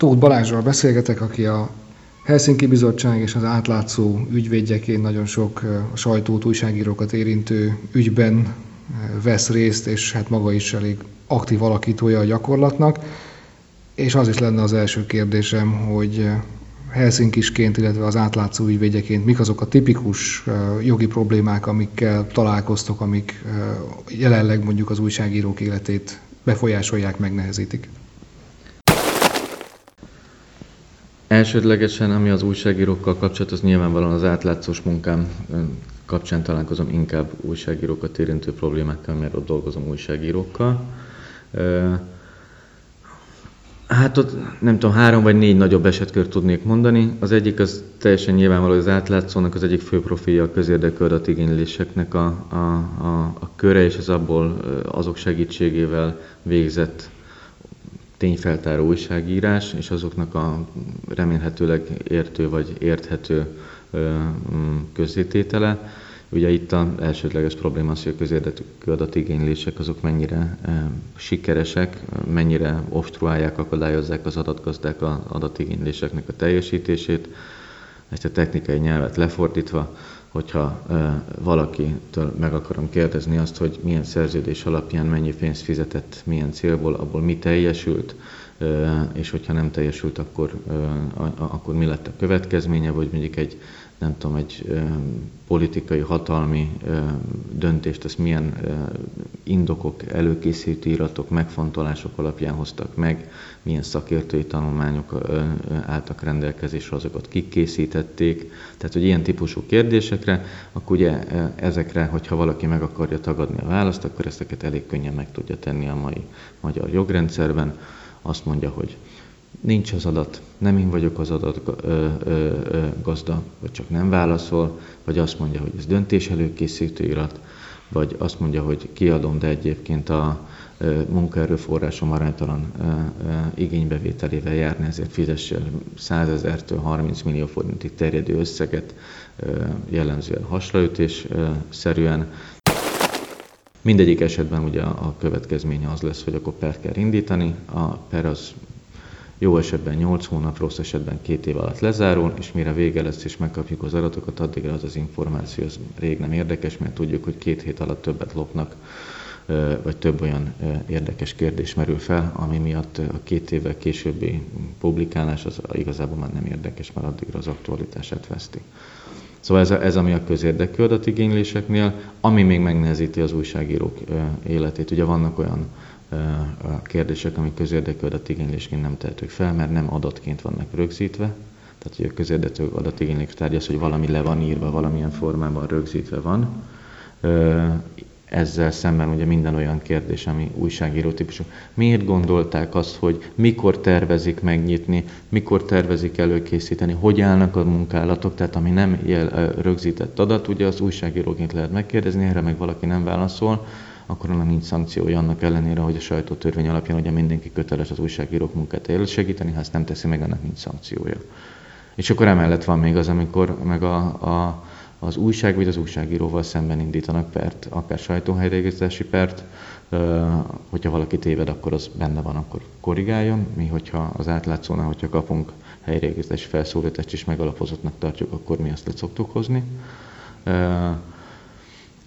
Tóth Balázsral beszélgetek, aki a Helsinki Bizottság és az átlátszó ügyvédjeként nagyon sok a sajtót, újságírókat érintő ügyben vesz részt, és hát maga is elég aktív alakítója a gyakorlatnak. És az is lenne az első kérdésem, hogy Helsinkisként, illetve az átlátszó ügyvédjeként mik azok a tipikus jogi problémák, amikkel találkoztok, amik jelenleg mondjuk az újságírók életét befolyásolják, megnehezítik? Elsődlegesen, ami az újságírókkal kapcsolatos, nyilvánvalóan az átlátszós munkám kapcsán találkozom inkább újságírókat érintő problémákkal, mert ott dolgozom újságírókkal. Hát ott nem tudom, három vagy négy nagyobb esetkört tudnék mondani. Az egyik az teljesen nyilvánvaló, az átlátszónak az egyik fő profilja a közérdekű adatigényléseknek a, a, a, a köre, és az abból azok segítségével végzett tényfeltáró újságírás, és azoknak a remélhetőleg értő vagy érthető mm, közzététele. Ugye itt az elsődleges probléma az, hogy a közérdekű adatigénylések azok mennyire sikeresek, mennyire obstruálják, akadályozzák az adatgazdák az adatigényléseknek a teljesítését. Ezt a technikai nyelvet lefordítva, hogyha valakitől meg akarom kérdezni azt, hogy milyen szerződés alapján mennyi pénzt fizetett, milyen célból, abból mi teljesült, és hogyha nem teljesült, akkor, akkor mi lett a következménye, vagy mondjuk egy nem tudom, egy politikai, hatalmi döntést, ezt milyen indokok, előkészítő iratok, megfontolások alapján hoztak meg, milyen szakértői tanulmányok álltak rendelkezésre, azokat kikészítették. Tehát, hogy ilyen típusú kérdésekre, akkor ugye ezekre, hogyha valaki meg akarja tagadni a választ, akkor ezeket elég könnyen meg tudja tenni a mai magyar jogrendszerben. Azt mondja, hogy nincs az adat, nem én vagyok az adat ö, ö, ö, gazda, vagy csak nem válaszol, vagy azt mondja, hogy ez döntés előkészítő irat, vagy azt mondja, hogy kiadom, de egyébként a munkaerőforrásom aránytalan igénybevételével járni, ezért fizessél 100 ezertől 30 millió forintig terjedő összeget, jellemzően hasraütés szerűen. Mindegyik esetben ugye a következménye az lesz, hogy akkor per kell indítani, a per az jó esetben 8 hónap, rossz esetben 2 év alatt lezárul, és mire vége lesz és megkapjuk az adatokat, addigra az az információ az rég nem érdekes, mert tudjuk, hogy két hét alatt többet lopnak, vagy több olyan érdekes kérdés merül fel, ami miatt a két évvel későbbi publikálás az igazából már nem érdekes, mert addigra az aktualitását veszti. Szóval ez, ez ami a közérdekű adatigényléseknél, ami még megnehezíti az újságírók életét. Ugye vannak olyan a kérdések, amik közérdekű adatigénylésként nem tehetők fel, mert nem adatként vannak rögzítve. Tehát, hogy a közérdekű adatigénylés tárgya az, hogy valami le van írva, valamilyen formában rögzítve van. Ezzel szemben ugye minden olyan kérdés, ami újságíró típusú. Miért gondolták azt, hogy mikor tervezik megnyitni, mikor tervezik előkészíteni, hogy állnak a munkálatok, tehát ami nem jel, rögzített adat, ugye az újságíróként lehet megkérdezni, erre meg valaki nem válaszol, akkor annak nincs szankciója annak ellenére, hogy a sajtótörvény alapján ugye mindenki köteles az újságírók munkát segíteni, ha ezt nem teszi meg, annak nincs szankciója. És akkor emellett van még az, amikor meg a, a, az újság vagy az újságíróval szemben indítanak pert, akár sajtóhelyreigazítási pert, hogyha valaki téved, akkor az benne van, akkor korrigáljon. Mi, hogyha az átlátszónál, hogyha kapunk helyreigazítási felszólítást is megalapozottnak tartjuk, akkor mi azt le szoktuk hozni.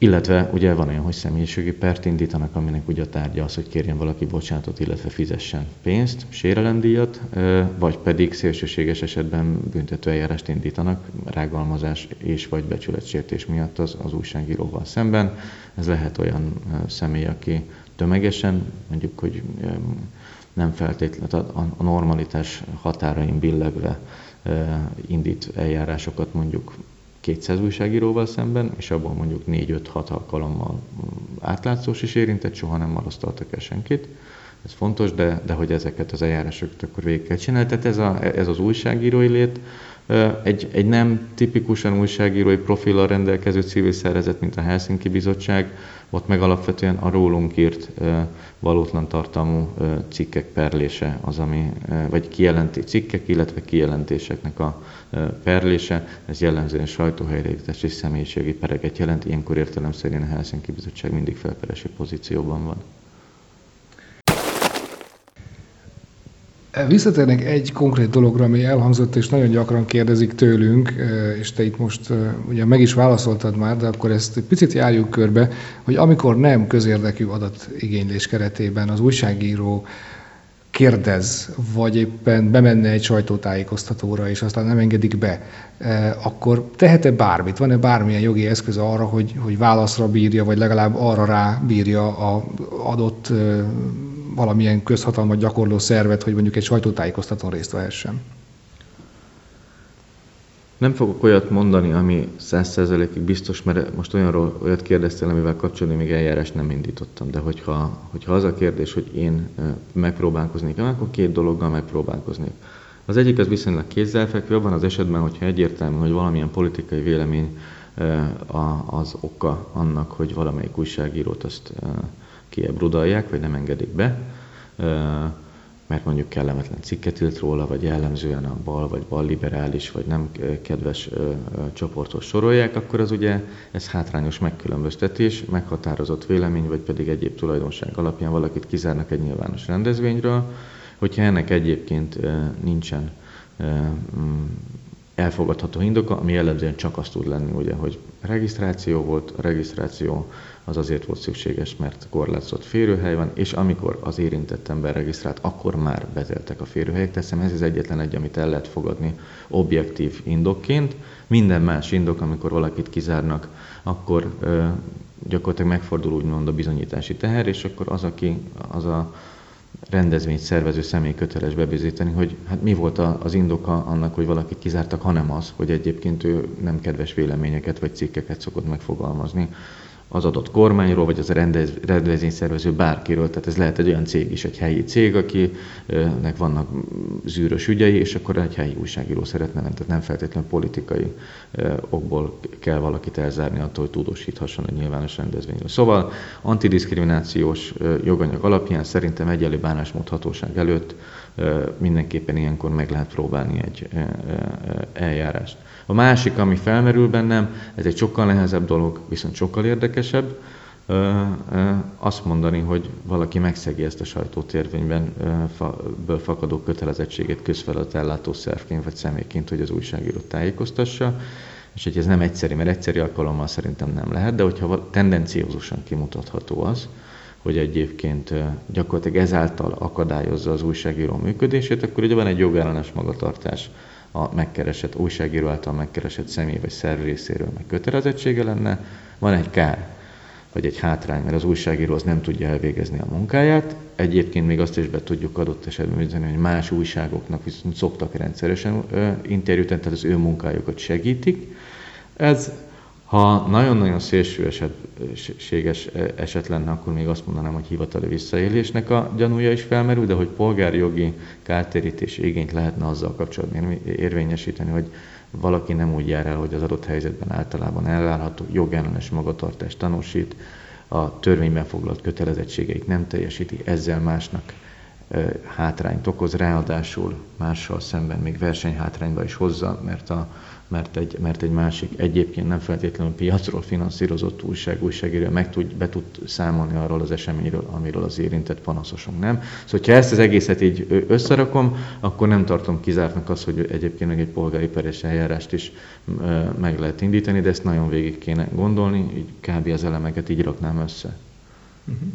Illetve ugye van olyan, hogy személyiségi pert indítanak, aminek ugye a tárgya az, hogy kérjen valaki bocsánatot, illetve fizessen pénzt, sérelemdíjat, vagy pedig szélsőséges esetben büntetőeljárást indítanak rágalmazás és vagy becsületsértés miatt az, az újságíróval szemben. Ez lehet olyan személy, aki tömegesen, mondjuk, hogy nem feltétlenül a normalitás határain billegve indít eljárásokat mondjuk 200 újságíróval szemben, és abból mondjuk 4-5-6 alkalommal átlátszós is érintett, soha nem marasztaltak el senkit. Ez fontos, de, de hogy ezeket az eljárásokat akkor végig kell csinálni. Tehát ez, a, ez az újságírói lét, egy, egy nem tipikusan újságírói profillal rendelkező civil szervezet, mint a Helsinki Bizottság, ott meg alapvetően a rólunk írt valótlan tartalmú cikkek perlése az, ami, vagy kijelenti cikkek, illetve kijelentéseknek a perlése, ez jellemzően sajtóhelyreigazás és személyiségi pereket jelent, ilyenkor értelemszerűen a Helsinki Bizottság mindig felperesi pozícióban van. Visszatérnek egy konkrét dologra, ami elhangzott, és nagyon gyakran kérdezik tőlünk, és te itt most ugye meg is válaszoltad már, de akkor ezt picit járjuk körbe, hogy amikor nem közérdekű adatigénylés keretében az újságíró kérdez, vagy éppen bemenne egy sajtótájékoztatóra, és aztán nem engedik be, akkor tehet-e bármit? Van-e bármilyen jogi eszköz arra, hogy, hogy válaszra bírja, vagy legalább arra rá bírja a adott valamilyen közhatalmat gyakorló szervet, hogy mondjuk egy sajtótájékoztatón részt vehessen? Nem fogok olyat mondani, ami száz százalékig biztos, mert most olyanról olyat kérdeztél, amivel kapcsolatban még eljárást nem indítottam. De hogyha, hogyha az a kérdés, hogy én megpróbálkoznék, akkor két dologgal megpróbálkoznék. Az egyik az viszonylag kézzelfekvő, abban az esetben, hogyha egyértelmű, hogy valamilyen politikai vélemény az oka annak, hogy valamelyik újságírót azt kiebrudalják, vagy nem engedik be, mert mondjuk kellemetlen cikket írt róla, vagy jellemzően a bal, vagy balliberális, vagy nem kedves csoportos sorolják, akkor az ugye ez hátrányos megkülönböztetés, meghatározott vélemény, vagy pedig egyéb tulajdonság alapján valakit kizárnak egy nyilvános rendezvényről. Hogyha ennek egyébként nincsen elfogadható indoka, ami jellemzően csak azt tud lenni, ugye, hogy regisztráció volt, a regisztráció az azért volt szükséges, mert korlátozott férőhely van, és amikor az érintett ember regisztrált, akkor már beteltek a férőhelyek. Teszem, ez az egyetlen egy, amit el lehet fogadni objektív indokként. Minden más indok, amikor valakit kizárnak, akkor ö, gyakorlatilag megfordul úgymond a bizonyítási teher, és akkor az, aki az a rendezvényt szervező személy köteles bebizítani, hogy hát mi volt az indoka annak, hogy valakit kizártak, hanem az, hogy egyébként ő nem kedves véleményeket vagy cikkeket szokott megfogalmazni az adott kormányról, vagy az a rendez, rendezvényszervező bárkiről. Tehát ez lehet egy olyan cég is, egy helyi cég, akinek vannak zűrös ügyei, és akkor egy helyi újságíró szeretne menni. Tehát nem feltétlenül politikai okból kell valakit elzárni attól, hogy tudósíthasson egy nyilvános rendezvényről. Szóval antidiszkriminációs joganyag alapján szerintem egyenlő bánásmódhatóság előtt mindenképpen ilyenkor meg lehet próbálni egy eljárást. A másik, ami felmerül bennem, ez egy sokkal nehezebb dolog, viszont sokkal érdekesebb, azt mondani, hogy valaki megszegi ezt a sajtótérvényben ből fakadó kötelezettségét közfeladat ellátó szervként vagy személyként, hogy az újságírót tájékoztassa, és hogy ez nem egyszerű, mert egyszerű alkalommal szerintem nem lehet, de hogyha tendenciózusan kimutatható az, hogy egyébként gyakorlatilag ezáltal akadályozza az újságíró működését, akkor ugye van egy jogellenes magatartás a megkeresett újságíró által megkeresett személy vagy szerv részéről meg kötelezettsége lenne, van egy kár, vagy egy hátrány, mert az újságíró az nem tudja elvégezni a munkáját. Egyébként még azt is be tudjuk adott esetben bizony, hogy más újságoknak viszont szoktak rendszeresen interjút, tehát az ő munkájukat segítik. Ez ha nagyon-nagyon szélső esetséges eset lenne, akkor még azt mondanám, hogy hivatali visszaélésnek a gyanúja is felmerül, de hogy polgári jogi kártérítés igényt lehetne azzal kapcsolatban érvényesíteni, hogy valaki nem úgy jár el, hogy az adott helyzetben általában elvárható jogellenes magatartást tanúsít, a törvényben foglalt kötelezettségeit nem teljesíti, ezzel másnak hátrányt okoz, ráadásul mással szemben még versenyhátrányba is hozza, mert a mert egy, mert egy másik egyébként nem feltétlenül piacról finanszírozott újság, újságíró meg tud, be tud számolni arról az eseményről, amiről az érintett panaszosunk nem. Szóval, ha ezt az egészet így összerakom, akkor nem tartom kizártnak azt, hogy egyébként meg egy polgári peres eljárást is meg lehet indítani, de ezt nagyon végig kéne gondolni, így kb. az elemeket így raknám össze. Uh-huh.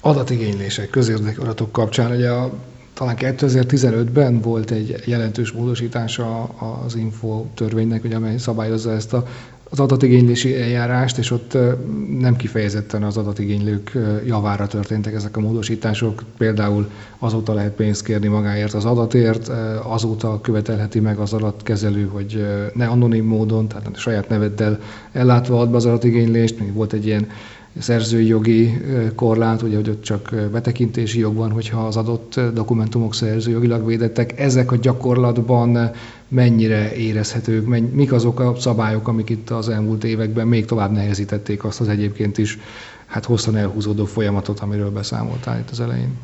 Adatigénylések, közérdekű adatok kapcsán, ugye a talán 2015-ben volt egy jelentős módosítása az info törvénynek, hogy amely szabályozza ezt a, az adatigénylési eljárást, és ott nem kifejezetten az adatigénylők javára történtek ezek a módosítások. Például azóta lehet pénzt kérni magáért az adatért, azóta követelheti meg az adatkezelő, hogy ne anonim módon, tehát saját neveddel ellátva ad be az adatigénylést. Még volt egy ilyen szerzői jogi korlát, ugye, hogy ott csak betekintési jog van, hogyha az adott dokumentumok szerzőjogilag védettek. Ezek a gyakorlatban mennyire érezhetők, menny, mik azok a szabályok, amik itt az elmúlt években még tovább nehezítették azt az egyébként is hát hosszan elhúzódó folyamatot, amiről beszámoltál itt az elején?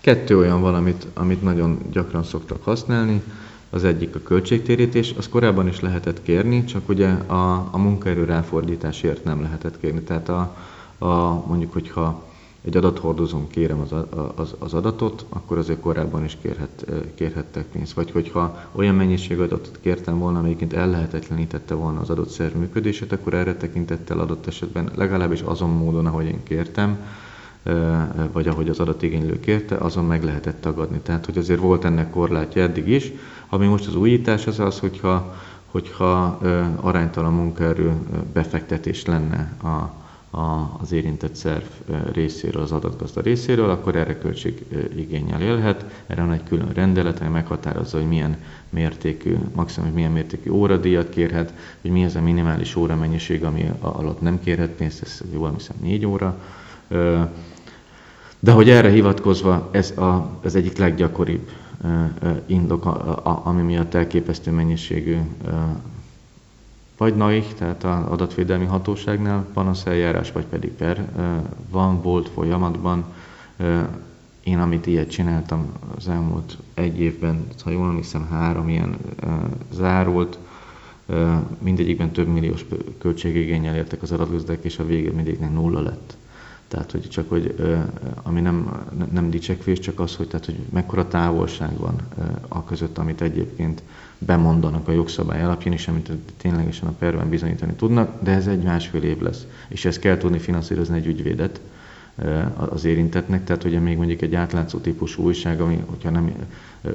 Kettő olyan valamit, amit nagyon gyakran szoktak használni. Az egyik a költségtérítés, az korábban is lehetett kérni, csak ugye a, a munkaerő ráfordításért nem lehetett kérni. Tehát a, a, mondjuk, hogyha egy adathordozón kérem az, az, az adatot, akkor azért korábban is kérhet, kérhettek pénzt. Vagy hogyha olyan mennyiség adatot kértem volna, amelyiként ellehetetlenítette volna az adott szerv működését, akkor erre tekintettel adott esetben legalábbis azon módon, ahogy én kértem, vagy ahogy az adatigénylő kérte, azon meg lehetett tagadni. Tehát, hogy azért volt ennek korlátja eddig is. Ami most az újítás az az, hogyha, hogyha aránytalan munkaerő befektetés lenne a, a, az érintett szerv részéről, az adatgazda részéről, akkor erre költségigényel élhet. Erre van egy külön rendelet, ami meghatározza, hogy milyen mértékű, maximum, milyen mértékű óradíjat kérhet, hogy mi az a minimális óra mennyiség, ami alatt nem kérhet pénzt, ez jól hiszem négy óra. De hogy erre hivatkozva, ez a, az egyik leggyakoribb indok, ami miatt elképesztő mennyiségű vagy NAIH, tehát az adatvédelmi hatóságnál panaszeljárás, vagy pedig per van, volt folyamatban. Én, amit ilyet csináltam az elmúlt egy évben, ha jól hiszem, három ilyen zárult, mindegyikben több milliós költségigényel értek az adatgazdák, és a vége mindegyiknek nulla lett. Tehát, hogy csak, hogy ami nem, nem dicsekvés, csak az, hogy, tehát, hogy mekkora távolság van a között, amit egyébként bemondanak a jogszabály alapján, és amit ténylegesen a perben bizonyítani tudnak, de ez egy másfél év lesz. És ezt kell tudni finanszírozni egy ügyvédet az érintetnek, tehát ugye még mondjuk egy átlátszó típusú újság, ami, hogyha nem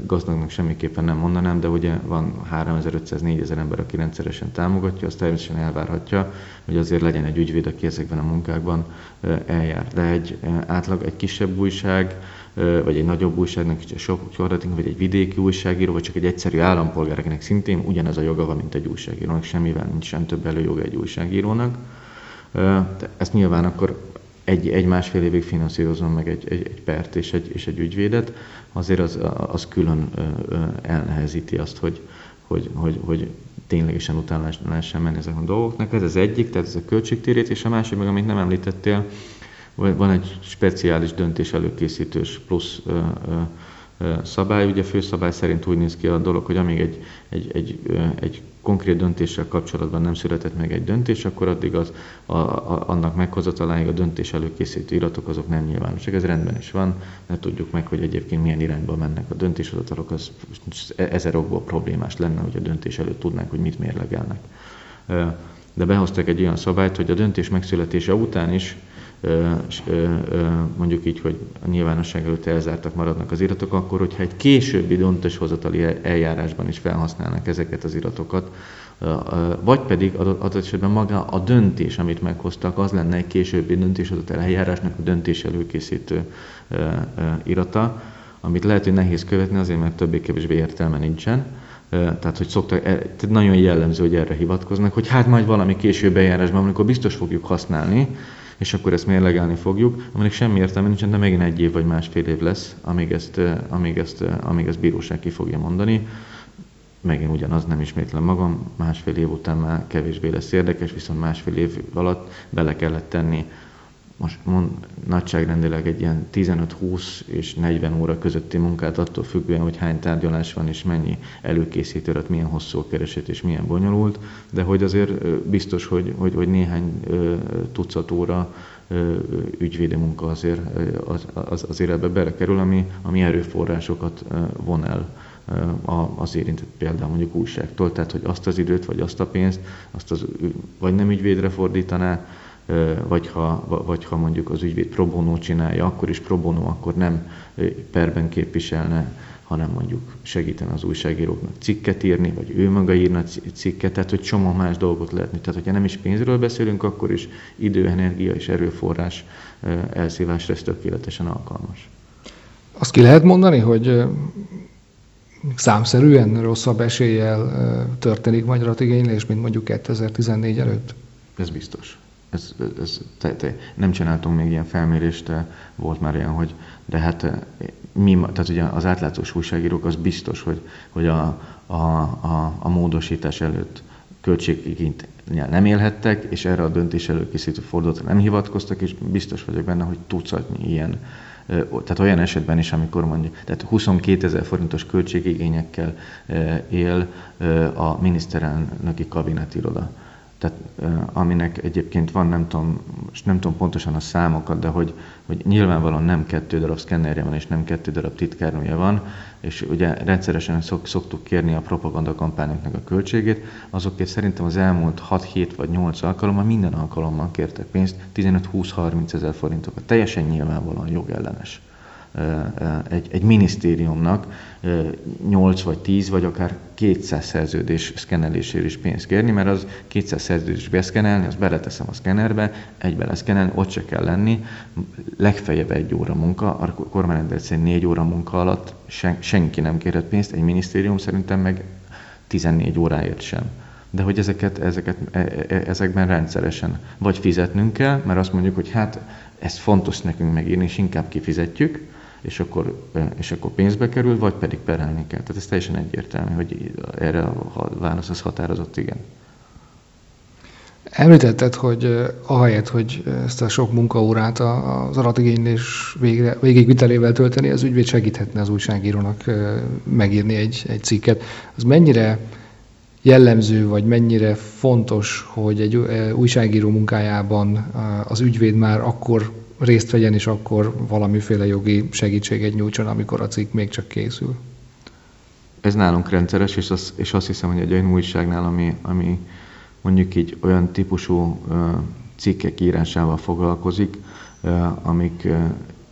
gazdagnak semmiképpen nem mondanám, de ugye van 3500-4000 ember, aki rendszeresen támogatja, azt természetesen elvárhatja, hogy azért legyen egy ügyvéd, aki ezekben a munkákban eljár. De egy átlag, egy kisebb újság, vagy egy nagyobb újságnak, sok vagy egy vidéki újságíró, vagy csak egy egyszerű állampolgár, akinek szintén ugyanez a joga van, mint egy újságírónak, semmivel nincs sem több előjoga egy újságírónak. Ezt nyilván akkor egy, egy másfél évig finanszírozom meg egy, egy, egy pert és egy, és egy ügyvédet, azért az, az külön elnehezíti azt, hogy, hogy, hogy, hogy ténylegesen utána lehessen menni ezek a dolgoknak. Ez az egyik, tehát ez a költségtérét, és a másik meg, amit nem említettél, van egy speciális döntés előkészítős plusz ö, ö, szabály. Ugye főszabály szerint úgy néz ki a dolog, hogy amíg egy, egy, egy, egy konkrét döntéssel kapcsolatban nem született meg egy döntés, akkor addig az, a, a, annak meghozataláig a döntés előkészítő iratok azok nem nyilvánosak. Ez rendben is van, mert tudjuk meg, hogy egyébként milyen irányba mennek a döntéshozatalok, az ezer okból problémás lenne, hogy a döntés előtt tudnánk, hogy mit mérlegelnek. De behoztak egy olyan szabályt, hogy a döntés megszületése után is mondjuk így, hogy a nyilvánosság előtt elzártak maradnak az iratok, akkor hogyha egy későbbi döntéshozatali eljárásban is felhasználnak ezeket az iratokat, vagy pedig adott esetben maga a döntés, amit meghoztak, az lenne egy későbbi döntéshozatali eljárásnak a döntés előkészítő irata, amit lehet, hogy nehéz követni, azért mert többé-kevésbé értelme nincsen. Tehát, hogy szoktak, e, tehát nagyon jellemző, hogy erre hivatkoznak, hogy hát majd valami később eljárásban, amikor biztos fogjuk használni, és akkor ezt mérlegelni fogjuk, aminek semmi értelme nincsen, de megint egy év vagy másfél év lesz, amíg ezt, amíg ezt, amíg ezt bíróság ki fogja mondani. Megint ugyanaz, nem ismétlem magam, másfél év után már kevésbé lesz érdekes, viszont másfél év alatt bele kellett tenni most mond, nagyságrendileg egy ilyen 15-20 és 40 óra közötti munkát attól függően, hogy hány tárgyalás van és mennyi előkészítőret, milyen hosszú a kereset és milyen bonyolult, de hogy azért biztos, hogy, hogy, hogy néhány tucat óra ügyvédi munka azért, az, az, azért ebbe belekerül, ami, ami erőforrásokat von el az érintett például mondjuk újságtól, tehát hogy azt az időt, vagy azt a pénzt, azt az, vagy nem ügyvédre fordítaná, vagy ha, vagy ha mondjuk az ügyvéd pro bono csinálja, akkor is pro bono, akkor nem perben képviselne, hanem mondjuk segítene az újságíróknak cikket írni, vagy ő maga írna cikket, tehát hogy csomó más dolgot lehetni. Tehát, hogyha nem is pénzről beszélünk, akkor is idő, energia és erőforrás elszívásra ez tökéletesen alkalmas. Azt ki lehet mondani, hogy számszerűen rosszabb eséllyel történik magyar igénylés, mint mondjuk 2014 előtt? Ez biztos ez, ez te, te, nem csináltunk még ilyen felmérést, de volt már ilyen, hogy de hát eh, mi, tehát ugye az átlátszós újságírók az biztos, hogy, hogy a, a, a, a módosítás előtt költségigényt nem élhettek, és erre a döntés előkészítő fordulatra nem hivatkoztak, és biztos vagyok benne, hogy tucatnyi ilyen eh, tehát olyan esetben is, amikor mondjuk, tehát 22 ezer forintos költségigényekkel eh, él a miniszterelnöki kabinetiroda tehát aminek egyébként van, nem tudom, most nem tudom pontosan a számokat, de hogy, hogy nyilvánvalóan nem kettő darab szkennerje van, és nem kettő darab titkárnője van, és ugye rendszeresen szok, szoktuk kérni a propaganda kampányoknak a költségét, azokért szerintem az elmúlt 6-7 vagy 8 alkalommal minden alkalommal kértek pénzt, 15-20-30 ezer forintokat. Teljesen nyilvánvalóan jogellenes egy, egy minisztériumnak 8 vagy 10 vagy akár 200 szerződés szkennelésére is pénzt kérni, mert az 200 szerződés beszkenelni, azt beleteszem a szkennerbe, egybe leszkenelni, ott se kell lenni, legfeljebb egy óra munka, a kormányrendelet szerint négy óra munka alatt sen, senki nem kérhet pénzt, egy minisztérium szerintem meg 14 óráért sem. De hogy ezeket, ezeket, e, e, ezekben rendszeresen vagy fizetnünk kell, mert azt mondjuk, hogy hát ez fontos nekünk megírni, és inkább kifizetjük, és akkor, és akkor pénzbe kerül, vagy pedig perelni kell. Tehát ez teljesen egyértelmű, hogy erre a válasz az határozott igen. Említetted, hogy ahelyett, hogy ezt a sok munkaórát az adatigénylés végre, végigvitelével tölteni, az ügyvéd segíthetne az újságírónak megírni egy, egy cikket. Az mennyire jellemző, vagy mennyire fontos, hogy egy újságíró munkájában az ügyvéd már akkor részt vegyen, és akkor valamiféle jogi segítséget nyújtson, amikor a cikk még csak készül. Ez nálunk rendszeres, és, az, és azt hiszem, hogy egy olyan újságnál, ami, ami mondjuk így olyan típusú uh, cikkek írásával foglalkozik, uh, amik uh,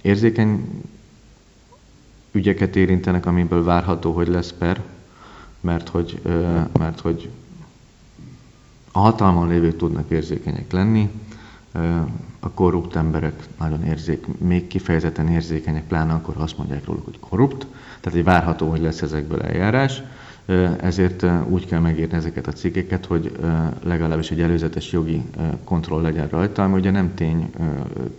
érzékeny ügyeket érintenek, amiből várható, hogy lesz per, mert hogy, mert hogy a hatalmon lévők tudnak érzékenyek lenni, a korrupt emberek nagyon érzék, még kifejezetten érzékenyek, pláne akkor azt mondják róluk, hogy korrupt, tehát egy várható, hogy lesz ezekből eljárás, ezért úgy kell megírni ezeket a cikkeket, hogy legalábbis egy előzetes jogi kontroll legyen rajta, ami ugye nem tény,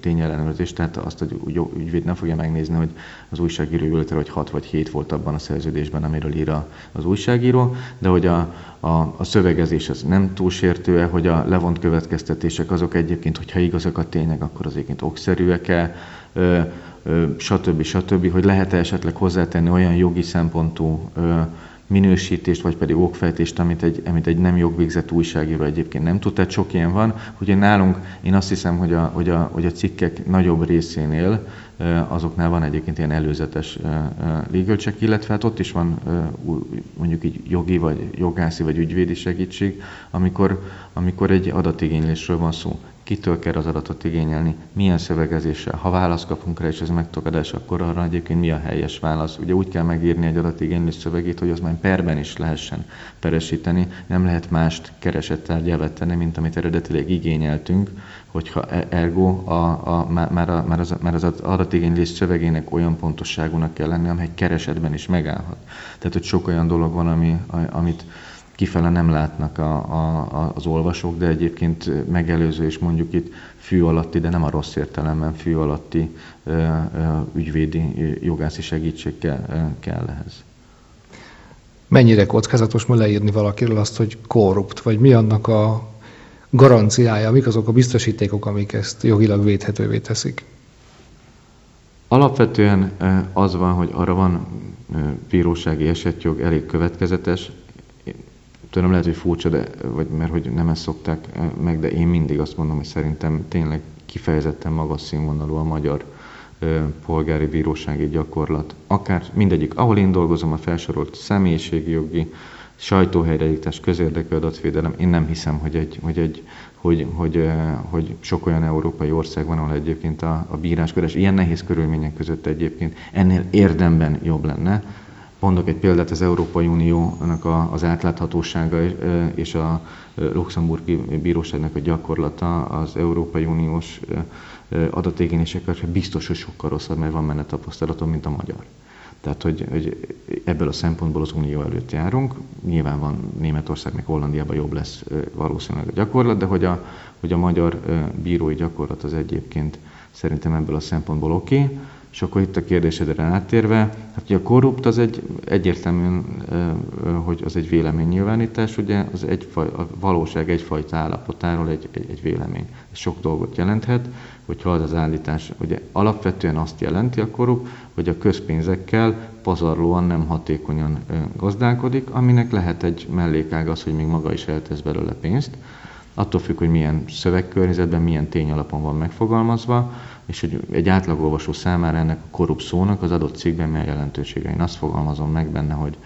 tényellenőrzés, tehát azt, hogy ügyvéd nem fogja megnézni, hogy az újságíró ült hogy 6 vagy 7 volt abban a szerződésben, amiről ír az újságíró, de hogy a, a, a szövegezés az nem túlsértő hogy a levont következtetések azok egyébként, hogyha igazak a tények, akkor az egyébként okszerűek-e, stb. stb., hogy lehet-e esetleg hozzátenni olyan jogi szempontú minősítést, vagy pedig okfejtést, amit egy, amit egy nem jogvégzett újságíró egyébként nem tud. Tehát sok ilyen van. Ugye nálunk én azt hiszem, hogy a, hogy a, hogy a cikkek nagyobb részénél azoknál van egyébként ilyen előzetes legal check, illetve hát ott is van mondjuk így jogi, vagy jogászi, vagy ügyvédi segítség, amikor, amikor egy adatigénylésről van szó kitől kell az adatot igényelni, milyen szövegezéssel. Ha választ kapunk rá, és ez megtagadás, akkor arra egyébként mi a helyes válasz. Ugye úgy kell megírni egy adatigénylés szövegét, hogy az már perben is lehessen peresíteni, nem lehet mást keresettárgyává tenni, mint amit eredetileg igényeltünk, hogyha e- ergo a, a, már, a, már, az, már az adatigénylés szövegének olyan pontosságúnak kell lenni, amely keresetben is megállhat. Tehát, hogy sok olyan dolog van, ami, amit kifele nem látnak a, a, az olvasók, de egyébként megelőző és mondjuk itt fű alatti, de nem a rossz értelemben fű alatti ö, ö, ügyvédi jogászi segítség kell, kell ehhez. Mennyire kockázatos ma leírni valakiről azt, hogy korrupt, vagy mi annak a garanciája, mik azok a biztosítékok, amik ezt jogilag védhetővé teszik? Alapvetően az van, hogy arra van bírósági esetjog elég következetes, tőlem lehet, hogy furcsa, de, vagy mert hogy nem ezt szokták eh, meg, de én mindig azt mondom, hogy szerintem tényleg kifejezetten magas színvonalú a magyar ö, eh, polgári bírósági gyakorlat. Akár mindegyik, ahol én dolgozom, a felsorolt személyiségi jogi, sajtóhelyreállítás, közérdekű adatvédelem, én nem hiszem, hogy, egy, hogy, egy, hogy, hogy, eh, hogy sok olyan európai ország van, ahol egyébként a, a bíráskodás ilyen nehéz körülmények között egyébként ennél érdemben jobb lenne Mondok egy példát, az Európai Uniónak a, az átláthatósága és a luxemburgi bíróságnak a gyakorlata az Európai Uniós adatigényésekkel biztos, hogy sokkal rosszabb, mert van benne tapasztalatom, mint a magyar. Tehát, hogy, hogy ebből a szempontból az Unió előtt járunk. Nyilván van Németország, meg Hollandiában jobb lesz valószínűleg a gyakorlat, de hogy a, hogy a magyar bírói gyakorlat az egyébként szerintem ebből a szempontból oké. Okay. És akkor itt a kérdésedre átérve, hát ugye a korrupt az egy egyértelműen, hogy az egy véleménynyilvánítás, ugye az egy, a valóság egyfajta állapotáról egy, egy, egy vélemény. Ez sok dolgot jelenthet, hogyha az az állítás, ugye alapvetően azt jelenti a korrupt, hogy a közpénzekkel pazarlóan nem hatékonyan gazdálkodik, aminek lehet egy mellékág az, hogy még maga is eltesz belőle pénzt, attól függ, hogy milyen szövegkörnyezetben, milyen tény alapon van megfogalmazva, és hogy egy átlagolvasó számára ennek a korrupt szónak az adott cikkben milyen jelentősége. Én azt fogalmazom meg benne, hogy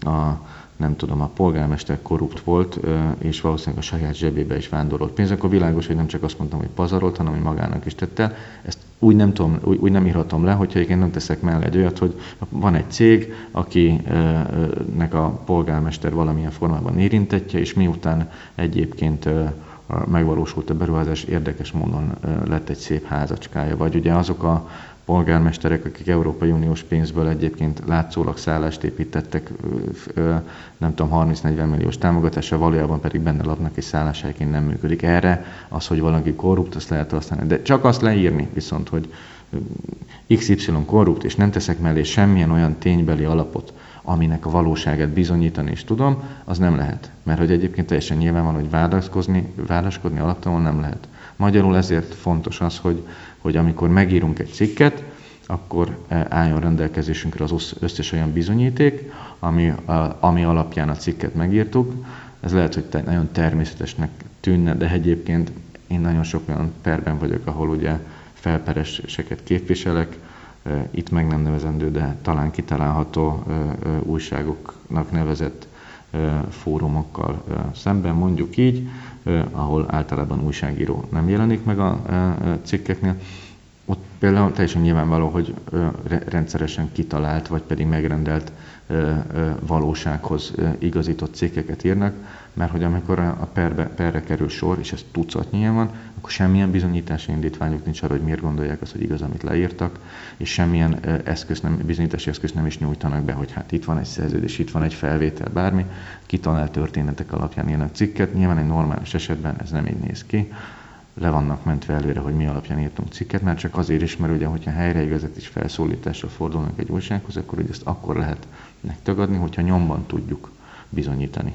a nem tudom, a polgármester korrupt volt, és valószínűleg a saját zsebébe is vándorolt pénz, akkor világos, hogy nem csak azt mondtam, hogy pazarolt, hanem hogy magának is tette. Ezt úgy nem, tudom, úgy, úgy nem írhatom le, hogyha én nem teszek mellé egy olyat, hogy van egy cég, akinek a polgármester valamilyen formában érintetje, és miután egyébként megvalósult a beruházás, érdekes módon lett egy szép házacskája. Vagy ugye azok a polgármesterek, akik Európai Uniós pénzből egyébként látszólag szállást építettek, nem tudom, 30-40 milliós támogatással, valójában pedig benne lapnak és szálláshelyként nem működik. Erre az, hogy valaki korrupt, azt lehet használni. De csak azt leírni viszont, hogy XY korrupt, és nem teszek mellé semmilyen olyan ténybeli alapot, aminek a valóságát bizonyítani is tudom, az nem lehet. Mert hogy egyébként teljesen nyilván van, hogy vádaskodni, vádaskodni alaptalanul nem lehet. Magyarul ezért fontos az, hogy hogy amikor megírunk egy cikket, akkor eh, álljon rendelkezésünkre az összes olyan bizonyíték, ami, ami alapján a cikket megírtuk. Ez lehet, hogy nagyon természetesnek tűnne, de egyébként én nagyon sok olyan perben vagyok, ahol ugye felpereseket képviselek, eh, itt meg nem nevezendő, de talán kitalálható újságoknak nevezett fórumokkal szemben, mondjuk így, ahol általában újságíró nem jelenik meg a cikkeknél. Ott például teljesen nyilvánvaló, hogy rendszeresen kitalált, vagy pedig megrendelt valósághoz igazított cikkeket írnak, mert hogy amikor a perbe, perre kerül sor, és ez tucatnyian van, akkor semmilyen bizonyítási indítványuk nincs arra, hogy miért gondolják azt, hogy igaz, amit leírtak, és semmilyen eszköz nem, bizonyítási eszköz nem is nyújtanak be, hogy hát itt van egy szerződés, itt van egy felvétel, bármi, kitalált történetek alapján írnak cikket. Nyilván egy normális esetben ez nem így néz ki, le vannak mentve előre, hogy mi alapján írtunk cikket, mert csak azért is, mert ugye, hogyha helyreigazat felszólításra fordulnak egy újsághoz, akkor ugye ezt akkor lehet megtagadni, hogyha nyomban tudjuk bizonyítani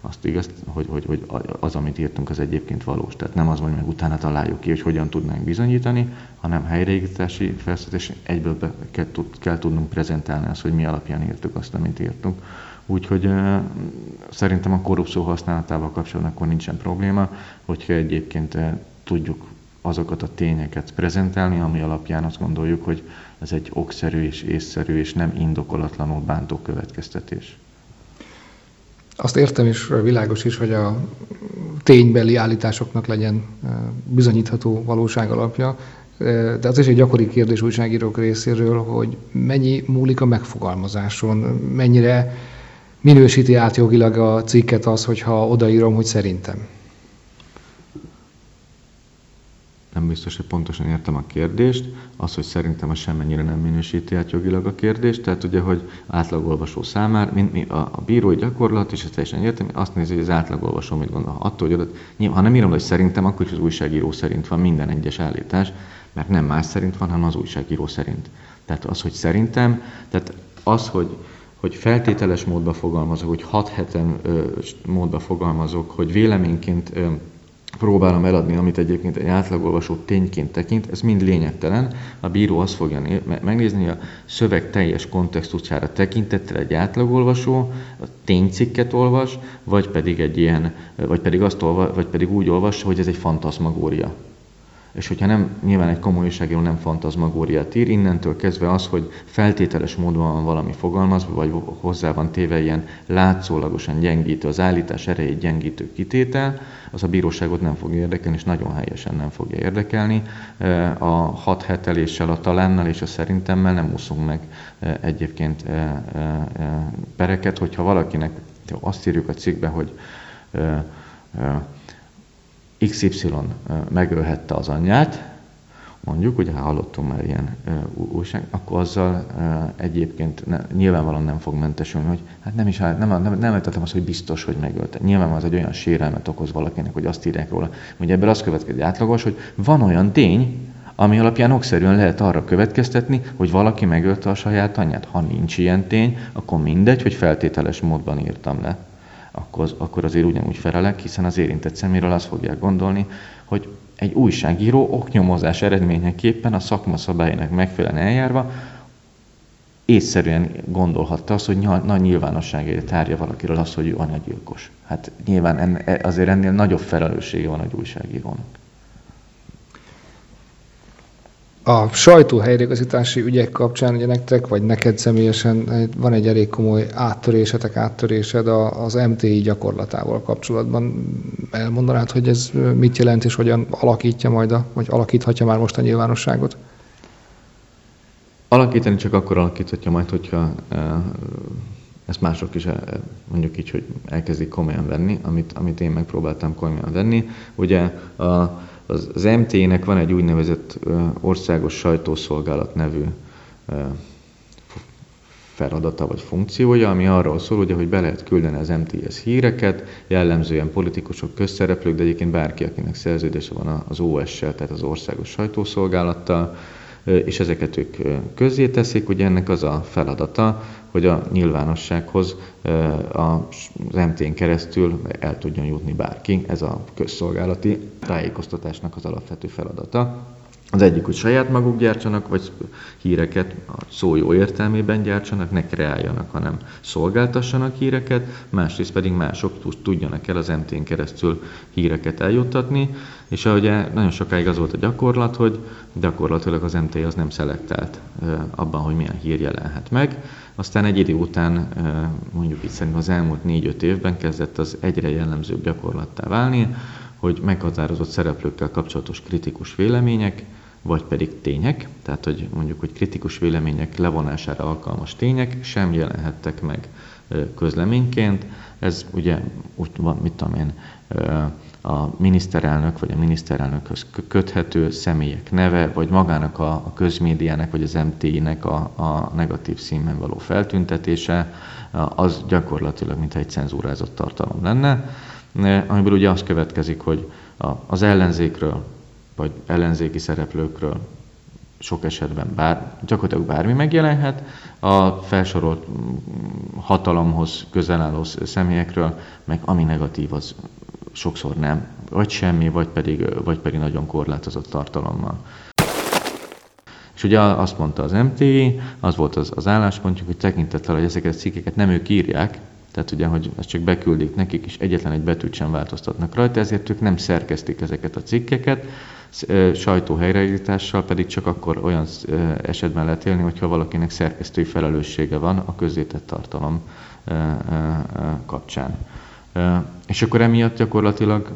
azt igaz, hogy, hogy, hogy az, amit írtunk, az egyébként valós. Tehát nem az, hogy meg utána találjuk ki, hogy hogyan tudnánk bizonyítani, hanem helyreigazítási felszólítás egyből be kell, tud, kell tudnunk prezentálni azt, hogy mi alapján írtuk azt, amit írtunk. Úgyhogy uh, szerintem a korrupció használatával kapcsolatban akkor nincsen probléma, hogyha egyébként uh, tudjuk azokat a tényeket prezentálni, ami alapján azt gondoljuk, hogy ez egy okszerű és észszerű és nem indokolatlanul bántó következtetés. Azt értem is, világos is, hogy a ténybeli állításoknak legyen bizonyítható valóság alapja, de az is egy gyakori kérdés újságírók részéről, hogy mennyi múlik a megfogalmazáson, mennyire minősíti át jogilag a cikket az, hogyha odaírom, hogy szerintem. Nem biztos, hogy pontosan értem a kérdést. Az, hogy szerintem a semmennyire nem minősíti át jogilag a kérdést, tehát ugye, hogy átlagolvasó számára, mint mi a, a bírói gyakorlat, és ez teljesen értem, azt nézi, hogy az átlagolvasó mit gondol. Attól, hogy adat, ha nem írom, hogy szerintem, akkor is az újságíró szerint van minden egyes állítás, mert nem más szerint van, hanem az újságíró szerint. Tehát az, hogy szerintem, tehát az, hogy hogy feltételes módba fogalmazok, hogy hat heten ö, módba fogalmazok, hogy véleményként ö, próbálom eladni, amit egyébként egy átlagolvasó tényként tekint, ez mind lényegtelen. A bíró azt fogja megnézni, a szöveg teljes kontextusára tekintettel egy átlagolvasó a ténycikket olvas, vagy pedig egy ilyen, vagy pedig, azt olvas, vagy pedig úgy olvas, hogy ez egy fantaszmagória és hogyha nem, nyilván egy komoly újságíró nem fantazmagóriát ír, innentől kezdve az, hogy feltételes módon van valami fogalmazva, vagy hozzá van téve ilyen látszólagosan gyengítő, az állítás erejét gyengítő kitétel, az a bíróságot nem fogja érdekelni, és nagyon helyesen nem fogja érdekelni. A hat heteléssel, a talánnal és a szerintemmel nem úszunk meg egyébként pereket, hogyha valakinek azt írjuk a cikkbe, hogy XY megölhette az anyját, mondjuk, ugye hallottunk már ilyen újság, akkor azzal egyébként ne, nyilvánvalóan nem fog mentesülni, hogy hát nem is, nem, nem, nem nem azt, hogy biztos, hogy megölte. Nyilván az egy olyan sérelmet okoz valakinek, hogy azt írják róla. Ugye ebből az következik átlagos, hogy van olyan tény, ami alapján okszerűen lehet arra következtetni, hogy valaki megölte a saját anyját. Ha nincs ilyen tény, akkor mindegy, hogy feltételes módban írtam le akkor, akkor azért ugyanúgy felelek, hiszen az érintett szeméről azt fogják gondolni, hogy egy újságíró oknyomozás eredményeképpen a szakma szabályának megfelelően eljárva észszerűen gondolhatta azt, hogy nagy nyilvánosságért tárja valakiről azt, hogy ő anyagyilkos. Hát nyilván enne, azért ennél nagyobb felelőssége van egy újságírónak. A sajtó helyreigazítási ügyek kapcsán ugye nektek, vagy neked személyesen van egy elég komoly áttörésetek, áttörésed az MTI gyakorlatával kapcsolatban. Elmondanád, hogy ez mit jelent, és hogyan alakítja majd, a, vagy alakíthatja már most a nyilvánosságot? Alakítani csak akkor alakíthatja majd, hogyha ezt mások is mondjuk így, hogy elkezdik komolyan venni, amit, amit én megpróbáltam komolyan venni. Ugye a, az, az MT-nek van egy úgynevezett országos sajtószolgálat nevű feladata vagy funkciója, ami arról szól, ugye, hogy be lehet küldeni az MTS híreket, jellemzően politikusok, közszereplők, de egyébként bárki, akinek szerződése van az OS-sel, tehát az országos sajtószolgálattal, és ezeket ők közzé teszik. Ugye ennek az a feladata, hogy a nyilvánossághoz az MT-n keresztül el tudjon jutni bárki. Ez a közszolgálati tájékoztatásnak az alapvető feladata. Az egyik, hogy saját maguk gyártsanak, vagy híreket a szó jó értelmében gyártsanak, ne kreáljanak, hanem szolgáltassanak híreket, másrészt pedig mások tudjanak el az MT-n keresztül híreket eljuttatni, és ahogy nagyon sokáig az volt a gyakorlat, hogy gyakorlatilag az MT az nem szelektált abban, hogy milyen hír jelenhet meg, aztán egy idő után, mondjuk itt szerintem az elmúlt 4-5 évben kezdett az egyre jellemzőbb gyakorlattá válni, hogy meghatározott szereplőkkel kapcsolatos kritikus vélemények, vagy pedig tények, tehát hogy mondjuk, hogy kritikus vélemények levonására alkalmas tények sem jelenhettek meg közleményként. Ez ugye úgy van, mit tudom én, a miniszterelnök vagy a miniszterelnökhöz köthető személyek neve, vagy magának a, a közmédiának vagy az MTI-nek a, a negatív színben való feltüntetése, az gyakorlatilag mintha egy cenzúrázott tartalom lenne, amiből ugye az következik, hogy az ellenzékről, vagy ellenzéki szereplőkről sok esetben bár, gyakorlatilag bármi megjelenhet, a felsorolt hatalomhoz közel álló személyekről, meg ami negatív, az sokszor nem, vagy semmi, vagy pedig, vagy pedig nagyon korlátozott tartalommal. És ugye azt mondta az MTI, az volt az, az álláspontjuk, hogy tekintettel, hogy ezeket a cikkeket nem ők írják, tehát ugye, hogy ezt csak beküldik nekik, és egyetlen egy betűt sem változtatnak rajta, ezért ők nem szerkesztik ezeket a cikkeket, sajtó helyreállítással pedig csak akkor olyan esetben lehet élni, hogyha valakinek szerkesztői felelőssége van a közzétett tartalom kapcsán. És akkor emiatt gyakorlatilag,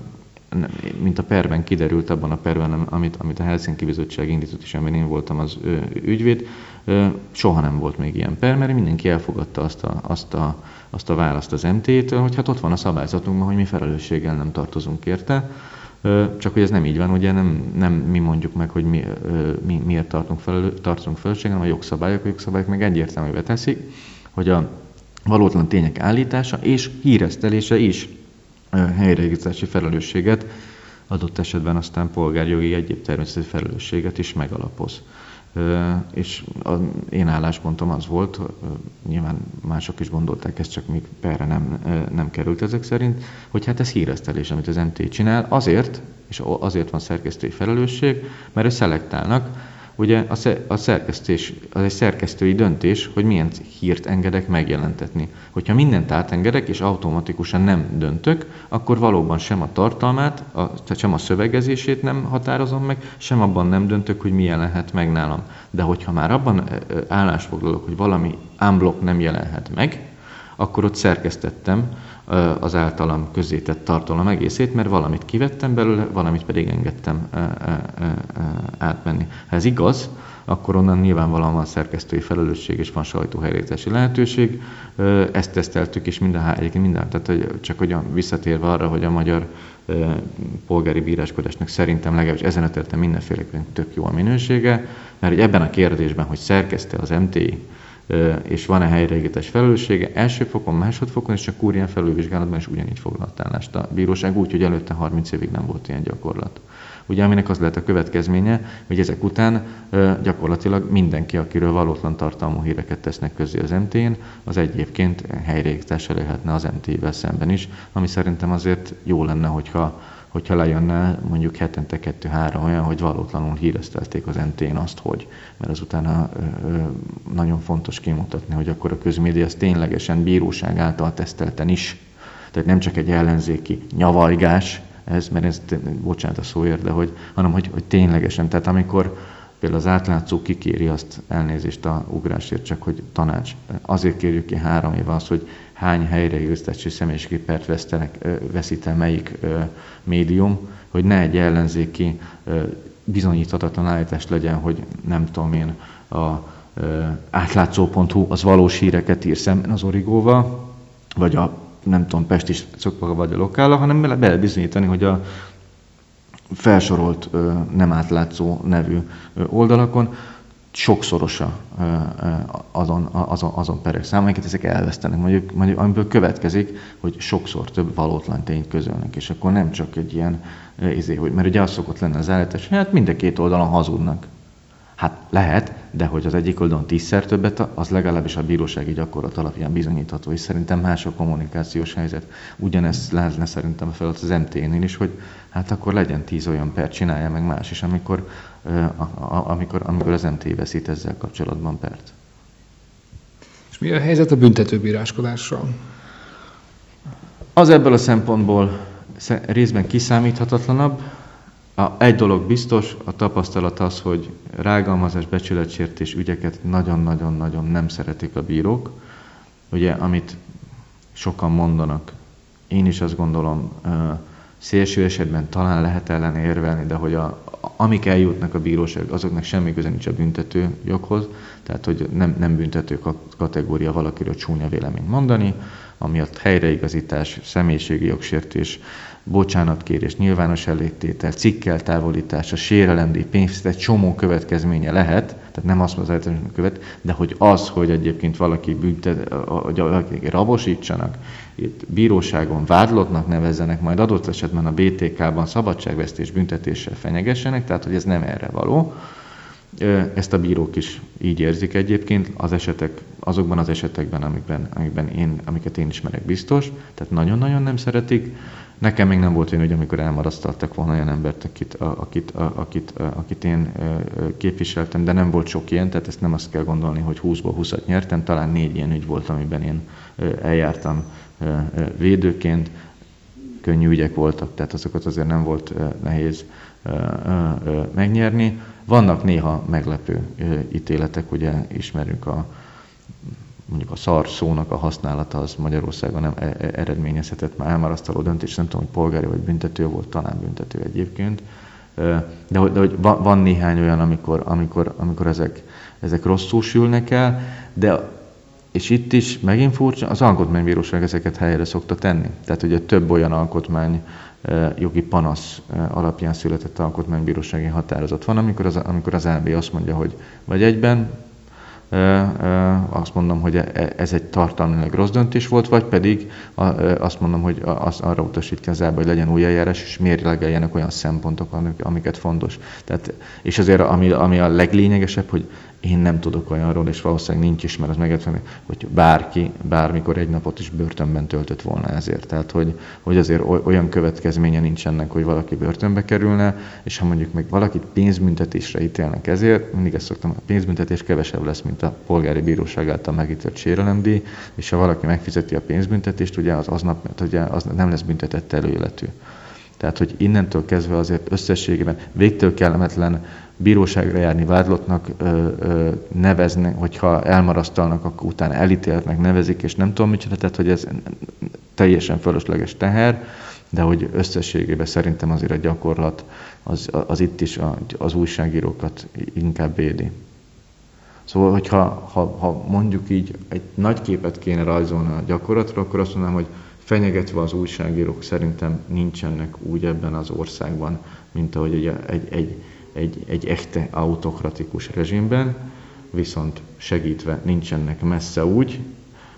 mint a perben kiderült, abban a perben, amit, amit a Helsinki Bizottság indított, és amiben én voltam az ügyvéd, soha nem volt még ilyen per, mert mindenki elfogadta azt a, azt a, azt a választ az MT-től, hogy hát ott van a szabályzatunkban, hogy mi felelősséggel nem tartozunk érte. Csak hogy ez nem így van, ugye nem, nem mi mondjuk meg, hogy mi, mi miért tartunk felelő, tartunk felelősséggel, hanem a jogszabályok, a jogszabályok meg egyértelművé teszik, hogy a valótlan tények állítása és híresztelése is helyreigazítási felelősséget, adott esetben aztán polgárjogi egyéb természeti felelősséget is megalapoz. És az én álláspontom az volt, nyilván mások is gondolták ezt, csak még perre nem, nem került ezek szerint, hogy hát ez híresztelés, amit az MT csinál, azért, és azért van szerkesztői felelősség, mert ő szelektálnak, Ugye a szerkesztés, az egy szerkesztői döntés, hogy milyen hírt engedek megjelentetni. Hogyha mindent átengedek, és automatikusan nem döntök, akkor valóban sem a tartalmát, a, sem a szövegezését nem határozom meg, sem abban nem döntök, hogy mi jelenhet meg nálam. De hogyha már abban állásfoglalok, hogy valami unblock nem jelenhet meg, akkor ott szerkesztettem az általam közzétett tartalom egészét, mert valamit kivettem belőle, valamit pedig engedtem átmenni. Ha ez igaz, akkor onnan nyilvánvalóan van szerkesztői felelősség és van sajtóhelyreállítási lehetőség. Ezt teszteltük, és minden, egyébként minden, tehát hogy csak hogy visszatérve arra, hogy a magyar polgári bíráskodásnak szerintem legalábbis ezen a területen mindenféleképpen tök jó a minősége, mert ebben a kérdésben, hogy szerkeszte az MTI, és van-e helyreigítés felelőssége, első fokon, másodfokon, és csak kúrián felülvizsgálatban is ugyanígy foglalt állást a bíróság, úgy, hogy előtte 30 évig nem volt ilyen gyakorlat. Ugye aminek az lehet a következménye, hogy ezek után gyakorlatilag mindenki, akiről valótlan tartalmú híreket tesznek közé az MT-n, az egyébként helyreigítással lehetne az MT-vel szemben is, ami szerintem azért jó lenne, hogyha hogyha lejönne mondjuk hetente kettő-három olyan, hogy valótlanul híresztelték az nt azt, hogy, mert azután nagyon fontos kimutatni, hogy akkor a közmédia az ténylegesen bíróság által tesztelten is, tehát nem csak egy ellenzéki nyavalgás, ez, mert ez, bocsánat a szóért, de hogy, hanem hogy, hogy ténylegesen, tehát amikor például az átlátszó kikéri azt elnézést a ugrásért, csak hogy tanács. Azért kérjük ki három éve azt, hogy hány helyreigazítási személyiségépert veszít el melyik médium, hogy ne egy ellenzéki bizonyíthatatlan állítás legyen, hogy nem tudom én, a átlátszó.hu az valós híreket ír szemben az origóval, vagy a nem tudom, Pest is szokva vagy a lokála, hanem be lehet bizonyítani, hogy a felsorolt nem átlátszó nevű oldalakon sokszorosa azon, azon, azon perek száma, ezek elvesztenek, mondjuk, mondjuk, amiből következik, hogy sokszor több valótlan tényt közölnek, és akkor nem csak egy ilyen, izé, hogy, mert ugye az szokott lenni az állítás, hát mind a két oldalon hazudnak. Hát lehet, de hogy az egyik oldalon tízszer többet, az legalábbis a bírósági gyakorlat alapján bizonyítható, és szerintem más a kommunikációs helyzet. Ugyanezt lehetne szerintem a feladat az MT-nél is, hogy hát akkor legyen tíz olyan per, csinálja meg más is, amikor, amikor, amikor az MT veszít ezzel kapcsolatban pert. És mi a helyzet a büntetőbíráskodással? Az ebből a szempontból részben kiszámíthatatlanabb, a, egy dolog biztos, a tapasztalat az, hogy rágalmazás, becsületsértés ügyeket nagyon-nagyon-nagyon nem szeretik a bírók. Ugye, amit sokan mondanak, én is azt gondolom, szélső esetben talán lehet ellen érvelni, de hogy a, amik eljutnak a bíróság, azoknak semmi köze nincs a büntető joghoz, tehát hogy nem, nem büntető kategória valakiről csúnya véleményt mondani, amiatt helyreigazítás, személyiségi jogsértés, bocsánatkérés, nyilvános elégtétel, cikkel távolítása, sérelemdíj, pénzt, egy csomó következménye lehet, tehát nem azt mondom, hogy követ, de hogy az, hogy egyébként valaki büntet, hogy valaki rabosítsanak, itt bíróságon vádlottnak nevezzenek, majd adott esetben a BTK-ban szabadságvesztés büntetéssel fenyegessenek, tehát hogy ez nem erre való. Ezt a bírók is így érzik egyébként, az esetek, azokban az esetekben, amikben, amikben én, amiket én ismerek biztos, tehát nagyon-nagyon nem szeretik. Nekem még nem volt olyan, hogy amikor elmarasztaltak volna olyan embert, akit, akit, akit, akit én képviseltem, de nem volt sok ilyen, tehát ezt nem azt kell gondolni, hogy 20-ból 20-at nyertem, talán négy ilyen ügy volt, amiben én eljártam védőként, könnyű ügyek voltak, tehát azokat azért nem volt nehéz megnyerni. Vannak néha meglepő ítéletek, ugye ismerünk a mondjuk a szar szónak a használata az Magyarországon nem e-, e-, eredményezhetett már elmarasztaló döntés, nem tudom, hogy polgári vagy büntető volt, talán büntető egyébként. De de hogy van, van néhány olyan, amikor, amikor, amikor ezek, ezek rosszul sülnek el, de és itt is megint furcsa, az alkotmánybíróság ezeket helyre szokta tenni. Tehát ugye több olyan alkotmány jogi panasz alapján született alkotmánybírósági határozat van, amikor az, amikor az LB azt mondja, hogy vagy egyben azt mondom, hogy e, ez egy tartalmilag rossz döntés volt, vagy pedig azt mondom, hogy az arra utasítja az elbe, hogy legyen új eljárás, és mérlegeljenek olyan szempontok, amiket fontos. Tehát, és azért, ami, ami a leglényegesebb, hogy én nem tudok olyanról, és valószínűleg nincs is, mert az megérteni, hogy bárki bármikor egy napot is börtönben töltött volna ezért. Tehát, hogy, hogy azért olyan következménye nincs ennek, hogy valaki börtönbe kerülne, és ha mondjuk meg valakit pénzbüntetésre ítélnek ezért, mindig ezt szoktam, a pénzbüntetés kevesebb lesz, mint a polgári bíróság által megítélt sérelemdíj, és ha valaki megfizeti a pénzbüntetést, ugye az, aznap, ugye az nem lesz büntetett előéletű. Tehát, hogy innentől kezdve azért összességében végtől kellemetlen bíróságra járni vádlottnak ö, nevezni, hogyha elmarasztalnak, akkor utána elítéltnek nevezik, és nem tudom micsoda, tehát hogy ez teljesen fölösleges teher, de hogy összességében szerintem azért a gyakorlat az, az itt is a, az újságírókat inkább védi. Szóval, hogyha ha, ha mondjuk így egy nagy képet kéne rajzolni a gyakorlatra, akkor azt mondanám, hogy fenyegetve az újságírók szerintem nincsenek úgy ebben az országban, mint ahogy egy, egy, egy egy, egy echte autokratikus rezsimben, viszont segítve nincsenek messze úgy,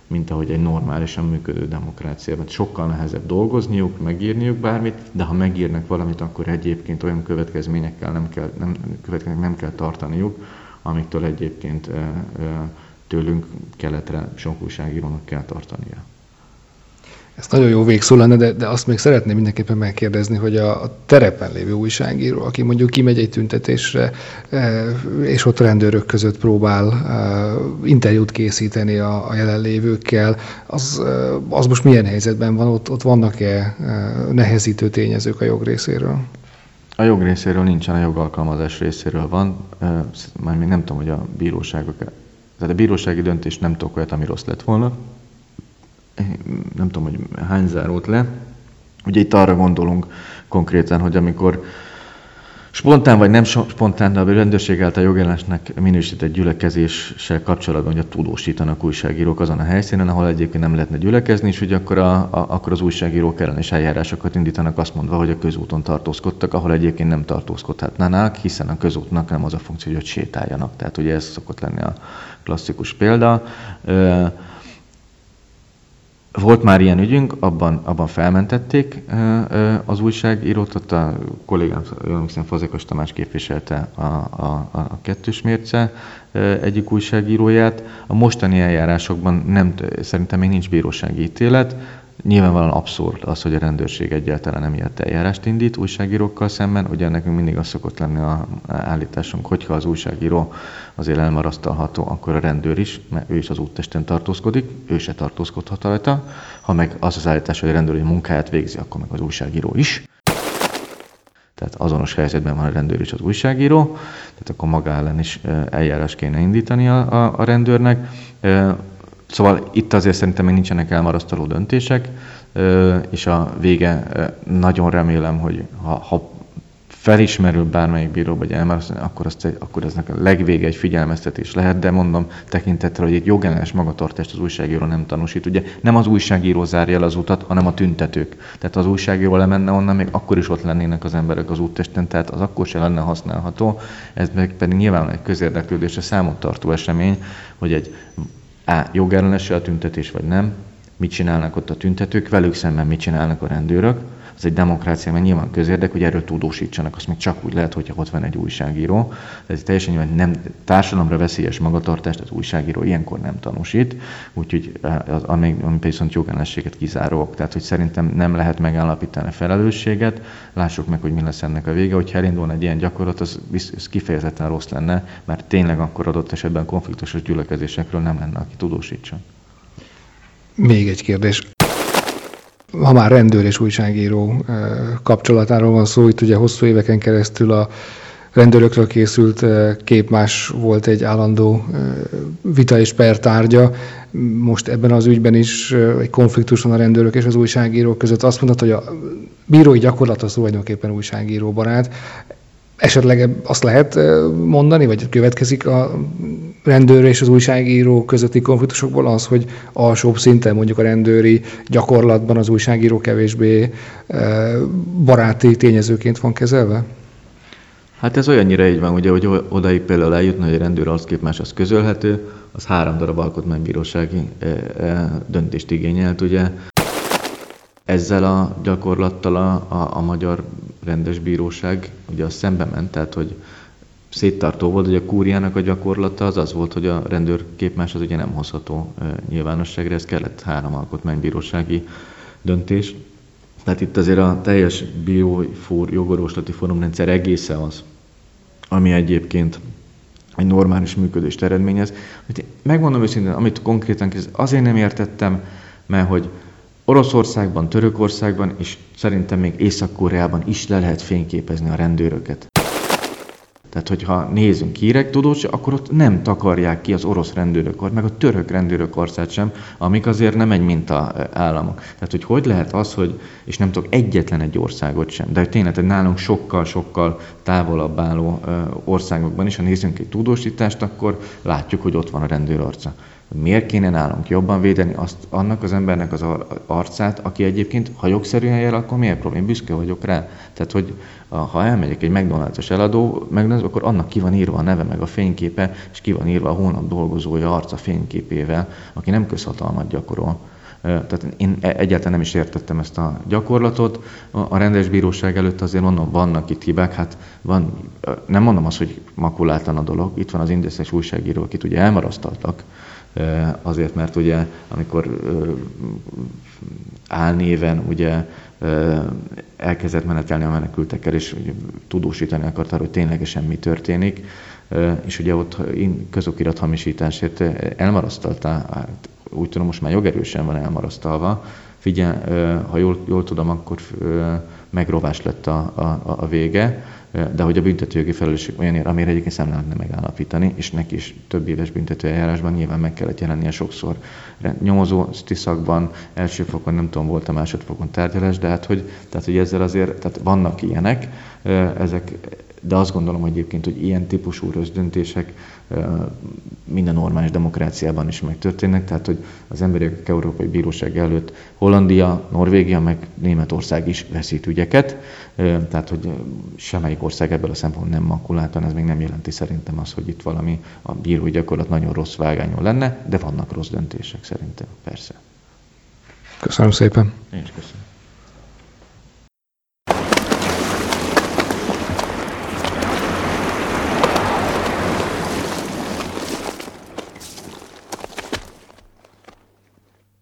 mint ahogy egy normálisan működő demokráciában. Sokkal nehezebb dolgozniuk, megírniuk bármit, de ha megírnak valamit, akkor egyébként olyan következményekkel nem kell, nem, következmények nem kell tartaniuk, amiktől egyébként tőlünk keletre sok újságírónak kell tartania. Ez nagyon jó végszó lenne, de, de azt még szeretném mindenképpen megkérdezni, hogy a, a terepen lévő újságíró, aki mondjuk kimegy egy tüntetésre, e, és ott rendőrök között próbál e, interjút készíteni a, a jelenlévőkkel, az, e, az most milyen helyzetben van? Ott, ott vannak-e nehezítő tényezők a jog részéről? A jog részéről nincsen, a jogalkalmazás részéről van. Már még nem tudom, hogy a bíróságok, tehát a bírósági döntés nem tudok olyat, ami rossz lett volna, nem tudom, hogy hány zárult le. Ugye itt arra gondolunk konkrétan, hogy amikor spontán vagy nem spontán, de a rendőrség által jogellenesnek minősített gyülekezéssel kapcsolatban ugye tudósítanak újságírók azon a helyszínen, ahol egyébként nem lehetne gyülekezni, és ugye akkor, a, a, akkor az újságírók ellen is eljárásokat indítanak azt mondva, hogy a közúton tartózkodtak, ahol egyébként nem tartózkodhatnának, hiszen a közútnak nem az a funkció, hogy ott sétáljanak. Tehát ugye ez szokott lenni a klasszikus példa. Volt már ilyen ügyünk, abban, abban felmentették az újságírót, ott a kollégám, jól hiszem, Fazekas Tamás képviselte a, a, a kettős mérce egyik újságíróját. A mostani eljárásokban nem, szerintem még nincs bírósági ítélet, Nyilvánvalóan abszurd az, hogy a rendőrség egyáltalán emiatt eljárást indít újságírókkal szemben. Ugye nekünk mindig az szokott lenni a állításunk, hogyha az újságíró azért elmarasztalható, akkor a rendőr is, mert ő is az úttesten tartózkodik, ő se tartózkodhat rajta. Ha meg az az állítás, hogy a rendőr munkáját végzi, akkor meg az újságíró is. Tehát azonos helyzetben van a rendőr és az újságíró, tehát akkor maga ellen is eljárás kéne indítani a, a, a rendőrnek. Szóval itt azért szerintem még nincsenek elmarasztaló döntések, és a vége nagyon remélem, hogy ha, ha felismerül bármelyik bíró, vagy elmarasztaló, akkor, azt, akkor eznek a legvége egy figyelmeztetés lehet, de mondom tekintettel, hogy egy jogellenes magatartást az újságíró nem tanúsít. Ugye nem az újságíró zárja el az utat, hanem a tüntetők. Tehát az újságíró lemenne onnan, még akkor is ott lennének az emberek az úttesten, tehát az akkor se lenne használható. Ez pedig nyilván egy közérdeklődésre számot tartó esemény, hogy egy a. jogellenes a tüntetés, vagy nem, mit csinálnak ott a tüntetők, velük szemben mit csinálnak a rendőrök. Ez egy demokrácia, mert nyilván közérdek, hogy erről tudósítsanak, azt még csak úgy lehet, hogyha ott van egy újságíró. Ez teljesen nyilván nem társadalomra veszélyes magatartást az újságíró ilyenkor nem tanúsít, úgyhogy az, ami, ami viszont jogellenességet kizárók. Tehát, hogy szerintem nem lehet megállapítani a felelősséget, lássuk meg, hogy mi lesz ennek a vége. Hogyha elindulna egy ilyen gyakorlat, az, az kifejezetten rossz lenne, mert tényleg akkor adott esetben konfliktusos gyülekezésekről nem lenne, aki tudósítson. Még egy kérdés. Ha már rendőr és újságíró kapcsolatáról van szó, itt ugye hosszú éveken keresztül a rendőrökről készült képmás volt egy állandó vita és pertárgya. Most ebben az ügyben is egy konfliktus van a rendőrök és az újságírók között. Azt mondta, hogy a bírói gyakorlat az tulajdonképpen újságíró barát. Esetleg azt lehet mondani, vagy következik a rendőr és az újságíró közötti konfliktusokból az, hogy alsóbb szinten mondjuk a rendőri gyakorlatban az újságíró kevésbé baráti tényezőként van kezelve? Hát ez olyannyira így van, ugye, hogy odaig például eljutna, hogy a rendőr képmás az közölhető, az három darab alkotmánybírósági döntést igényelt, ugye. Ezzel a gyakorlattal a, a, a magyar rendes bíróság ugye az szembe ment, tehát hogy széttartó volt, hogy a kúriának a gyakorlata az az volt, hogy a rendőrképmás az ugye nem hozható nyilvánosságra, ez kellett három alkotmánybírósági döntés. Tehát itt azért a teljes biofór, jogorvoslati fórumrendszer egészen az, ami egyébként egy normális működést eredményez. Megmondom őszintén, amit konkrétan azért nem értettem, mert hogy Oroszországban, Törökországban és szerintem még Észak-Koreában is le lehet fényképezni a rendőröket. Tehát, hogyha nézünk hírek tudós, akkor ott nem takarják ki az orosz rendőrök, meg a török rendőrök sem, amik azért nem egy minta államok. Tehát, hogy hogy lehet az, hogy, és nem tudok egyetlen egy országot sem, de tényleg, hogy nálunk sokkal-sokkal távolabb álló országokban is, ha nézzünk egy tudósítást, akkor látjuk, hogy ott van a rendőr arca miért kéne nálunk jobban védeni azt, annak az embernek az arcát, aki egyébként, ha jogszerűen jel, akkor miért problém? Büszke vagyok rá. Tehát, hogy ha elmegyek egy McDonald's-os eladó, McDonald's, akkor annak ki van írva a neve, meg a fényképe, és ki van írva a hónap dolgozója arca fényképével, aki nem közhatalmat gyakorol. Tehát én e, egyáltalán nem is értettem ezt a gyakorlatot. A rendes bíróság előtt azért mondom, vannak itt hibák, hát van, nem mondom azt, hogy makulátlan a dolog. Itt van az indexes újságíró, akit ugye elmarasztaltak, azért, mert ugye amikor álnéven ugye elkezdett menetelni a menekültekkel, és tudósítani akart arra, hogy ténylegesen mi történik, és ugye ott közokirat hamisításért elmarasztalta, hát úgy tudom, most már jogerősen van elmarasztalva, figyel, ha jól, jól tudom, akkor megrovás lett a, a, a vége, de hogy a büntetőjogi felelősség olyanért, amire egyébként nem lehetne megállapítani, és neki is több éves büntetőeljárásban nyilván meg kellett jelennie sokszor. Nyomozó szakban, első fokon, nem tudom, volt a másodfokon tárgyalás, de hát hogy, tehát, hogy ezzel azért, tehát vannak ilyenek, ezek de azt gondolom hogy egyébként, hogy ilyen típusú rossz döntések minden normális demokráciában is megtörténnek, tehát hogy az emberi Európai Bíróság előtt Hollandia, Norvégia, meg Németország is veszít ügyeket, tehát hogy semmelyik ország ebből a szempontból nem makuláltan, ez még nem jelenti szerintem az, hogy itt valami a bírói gyakorlat nagyon rossz vágányon lenne, de vannak rossz döntések szerintem, persze. Köszönöm szépen. Én is köszönöm.